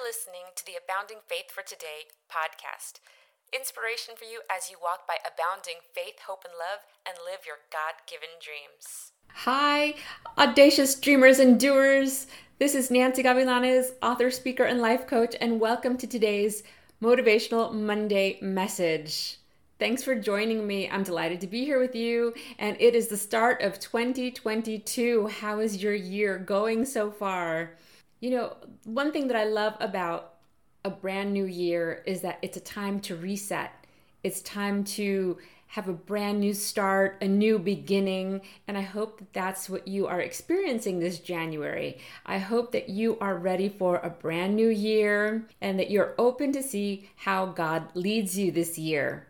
You're listening to the Abounding Faith for Today podcast. Inspiration for you as you walk by abounding faith, hope, and love and live your God given dreams. Hi, audacious dreamers and doers. This is Nancy Gavilanes, author, speaker, and life coach, and welcome to today's Motivational Monday message. Thanks for joining me. I'm delighted to be here with you, and it is the start of 2022. How is your year going so far? You know, one thing that I love about a brand new year is that it's a time to reset. It's time to have a brand new start, a new beginning. And I hope that that's what you are experiencing this January. I hope that you are ready for a brand new year and that you're open to see how God leads you this year.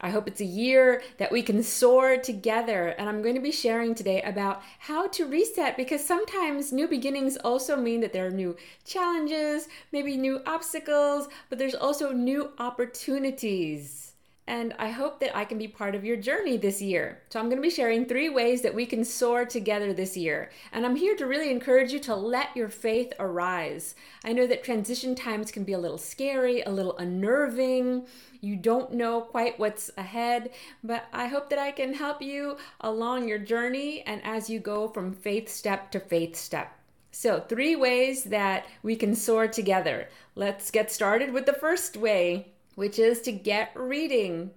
I hope it's a year that we can soar together. And I'm going to be sharing today about how to reset because sometimes new beginnings also mean that there are new challenges, maybe new obstacles, but there's also new opportunities. And I hope that I can be part of your journey this year. So, I'm going to be sharing three ways that we can soar together this year. And I'm here to really encourage you to let your faith arise. I know that transition times can be a little scary, a little unnerving. You don't know quite what's ahead, but I hope that I can help you along your journey and as you go from faith step to faith step. So, three ways that we can soar together. Let's get started with the first way which is to get reading.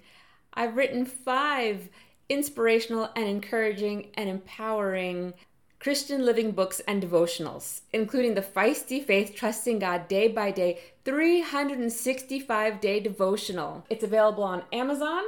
I've written five inspirational and encouraging and empowering Christian living books and devotionals, including the Feisty Faith Trusting God Day by Day 365 day devotional. It's available on Amazon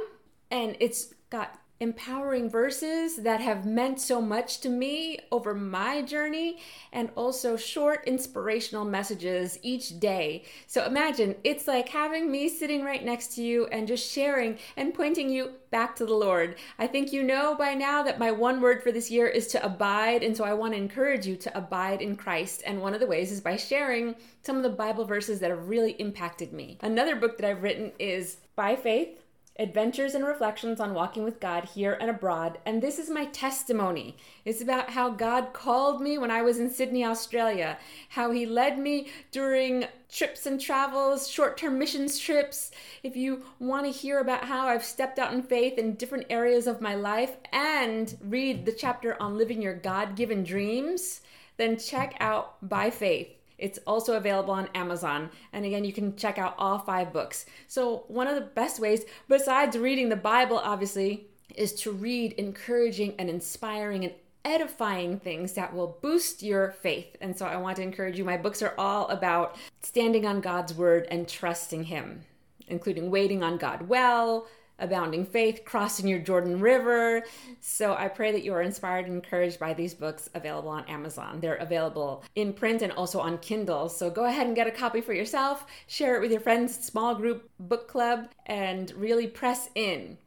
and it's got empowering verses that have meant so much to me over my journey and also short inspirational messages each day. So imagine it's like having me sitting right next to you and just sharing and pointing you back to the Lord. I think you know by now that my one word for this year is to abide. And so I want to encourage you to abide in Christ. And one of the ways is by sharing some of the Bible verses that have really impacted me. Another book that I've written is By Faith adventures and reflections on walking with God here and abroad. And this is my testimony. It's about how God called me when I was in Sydney, Australia, how He led me during trips and travels, short term missions trips. If you want to hear about how I've stepped out in faith in different areas of my life and read the chapter on living your God given dreams, then check out By Faith. It's also available on Amazon. And again, you can check out all five books. So, one of the best ways, besides reading the Bible, obviously, is to read encouraging and inspiring and edifying things that will boost your faith. And so, I want to encourage you. My books are all about standing on God's word and trusting Him, including waiting on God well Abounding Faith, Crossing Your Jordan River. So I pray that you are inspired and encouraged by these books available on Amazon. They're available in print and also on Kindle. So go ahead and get a copy for yourself, share it with your friends, small group book club, and really press in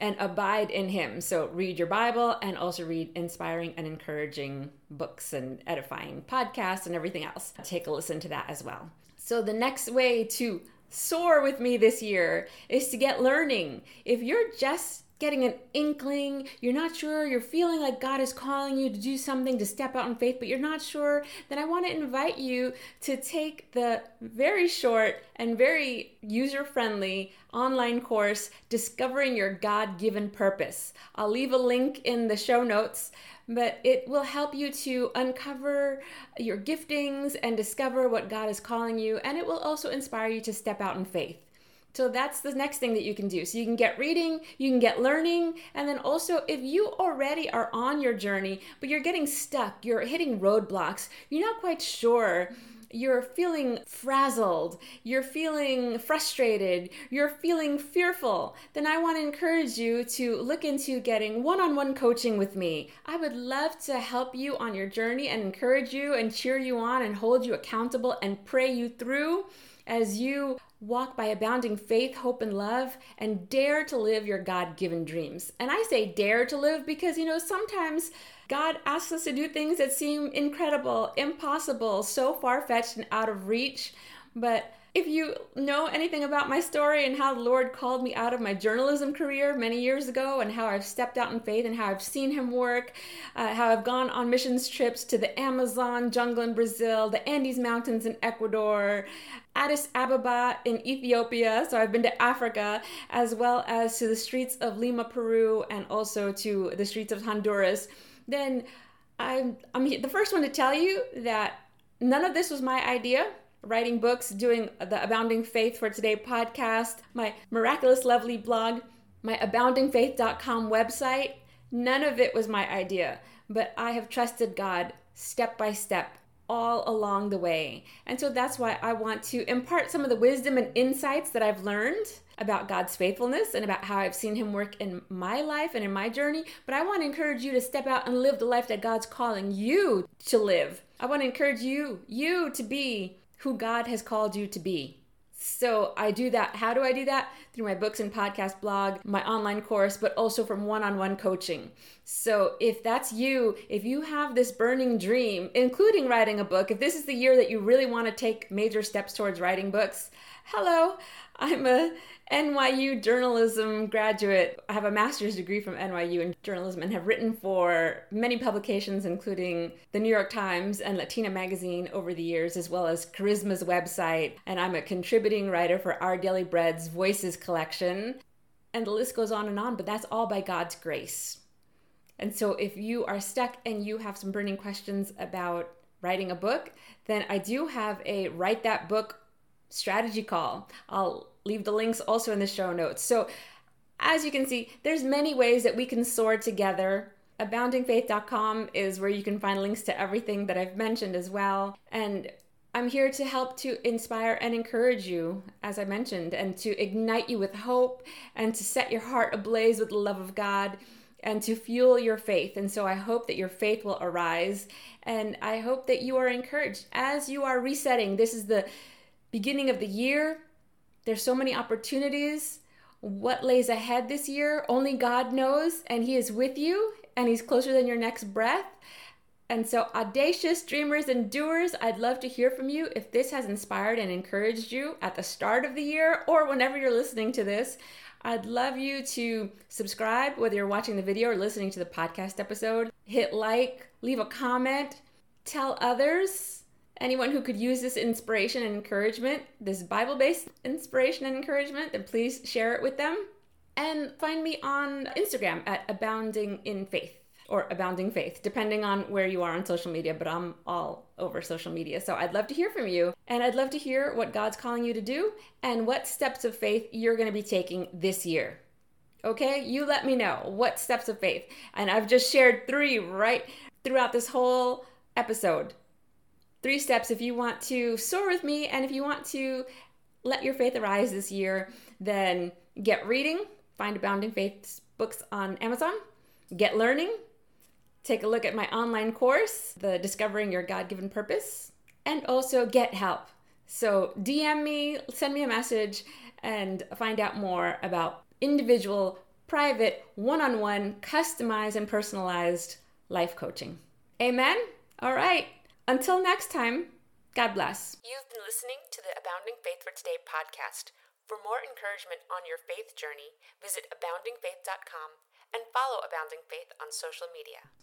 and abide in Him. So read your Bible and also read inspiring and encouraging books and edifying podcasts and everything else. Take a listen to that as well. So the next way to soar with me this year is to get learning. If you're just getting an inkling, you're not sure, you're feeling like God is calling you to do something, to step out in faith, but you're not sure, then I want to invite you to take the very short and very user friendly online course, Discovering Your God Given Purpose. I'll leave a link in the show notes but it will help you to uncover your giftings and discover what God is calling you, and it will also inspire you to step out in faith. So that's the next thing that you can do. So you can get reading, you can get learning, and then also if you already are on your journey, but you're getting stuck, you're hitting roadblocks, you're not quite sure you're feeling frazzled, you're feeling frustrated, you're feeling fearful, then I want to encourage you to look into getting one on one coaching with me. I would love to help you on your journey and encourage you and cheer you on and hold you accountable and pray you through as you walk by abounding faith, hope, and love, and dare to live your God given dreams. And I say dare to live because, you know, sometimes God asks us to do things that seem incredible, impossible, so far fetched and out of reach. But If you know anything about my story and how the Lord called me out of my journalism career many years ago, and how I've stepped out in faith and how I've seen Him work, uh, how I've gone on missions trips to the Amazon jungle in Brazil, the Andes Mountains in Ecuador, Addis Ababa in Ethiopia, so I've been to Africa, as well as to the streets of Lima, Peru, and also to the streets of Honduras, then I'm, I'm the first one to tell you that none of this was my idea writing books, doing the Abounding Faith for Today podcast, my Miraculous Lovely blog, my aboundingfaith.com website. None of it was my idea, but I have trusted God step by step all along the way. And so that's why I want to impart some of the wisdom and insights that I've learned about God's faithfulness and about how I've seen Him work in my life and in my journey. But I want to encourage you to step out and live the life that God's calling you to live. I want to encourage you, you to be who God has called you to be. So I do that. How do I do that? Through my books and podcast blog, my online course, but also from one on one coaching. So if that's you, if you have this burning dream, including writing a book, if this is the year that you really want to take major steps towards writing books, hello, I'm a NYU journalism graduate. I have a master's degree from NYU in journalism and have written for many publications, including the New York Times and Latina Magazine over the years, as well as Charisma's website. And I'm a contributing writer for Our Daily Bread's Voices collection. And the list goes on and on, but that's all by God's grace. And so if you are stuck and you have some burning questions about writing a book, then I do have a Write That Book strategy call. I'll leave the links also in the show notes. So as you can see, there's many ways that we can soar together. Aboundingfaith.com is where you can find links to everything that I've mentioned as well. And I'm here to help to inspire and encourage you, as I mentioned, and to ignite you with hope and to set your heart ablaze with the love of God and to fuel your faith. And so I hope that your faith will arise and I hope that you are encouraged as you are resetting. This is the beginning of the year. There's so many opportunities. What lays ahead this year, only God knows, and He is with you, and He's closer than your next breath. And so, audacious dreamers and doers, I'd love to hear from you if this has inspired and encouraged you at the start of the year or whenever you're listening to this. I'd love you to subscribe, whether you're watching the video or listening to the podcast episode. Hit like, leave a comment, tell others anyone who could use this inspiration and encouragement, this Bible based inspiration and encouragement, then please share it with them. And find me on Instagram at Abounding in Faith or Abounding Faith, depending on where you are on social media, but I'm all over social media. So I'd love to hear from you. And I'd love to hear what God's calling you to do and what steps of faith you're going to be taking this year. Okay, you let me know what steps of faith. And I've just shared three right throughout this whole episode three steps if you want to soar with me and if you want to let your faith arise this year, then get reading, find Abounding Faith books on Amazon, get learning, take a look at my online course, the Discovering Your God Given Purpose, and also get help. So DM me, send me a message, and find out more about individual, private, one on one, customized, and personalized life coaching. Amen? All right. Until next time, God bless. You've been listening to the Abounding Faith for Today podcast. For more encouragement on your faith journey, visit aboundingfaith.com and follow Abounding Faith on social media.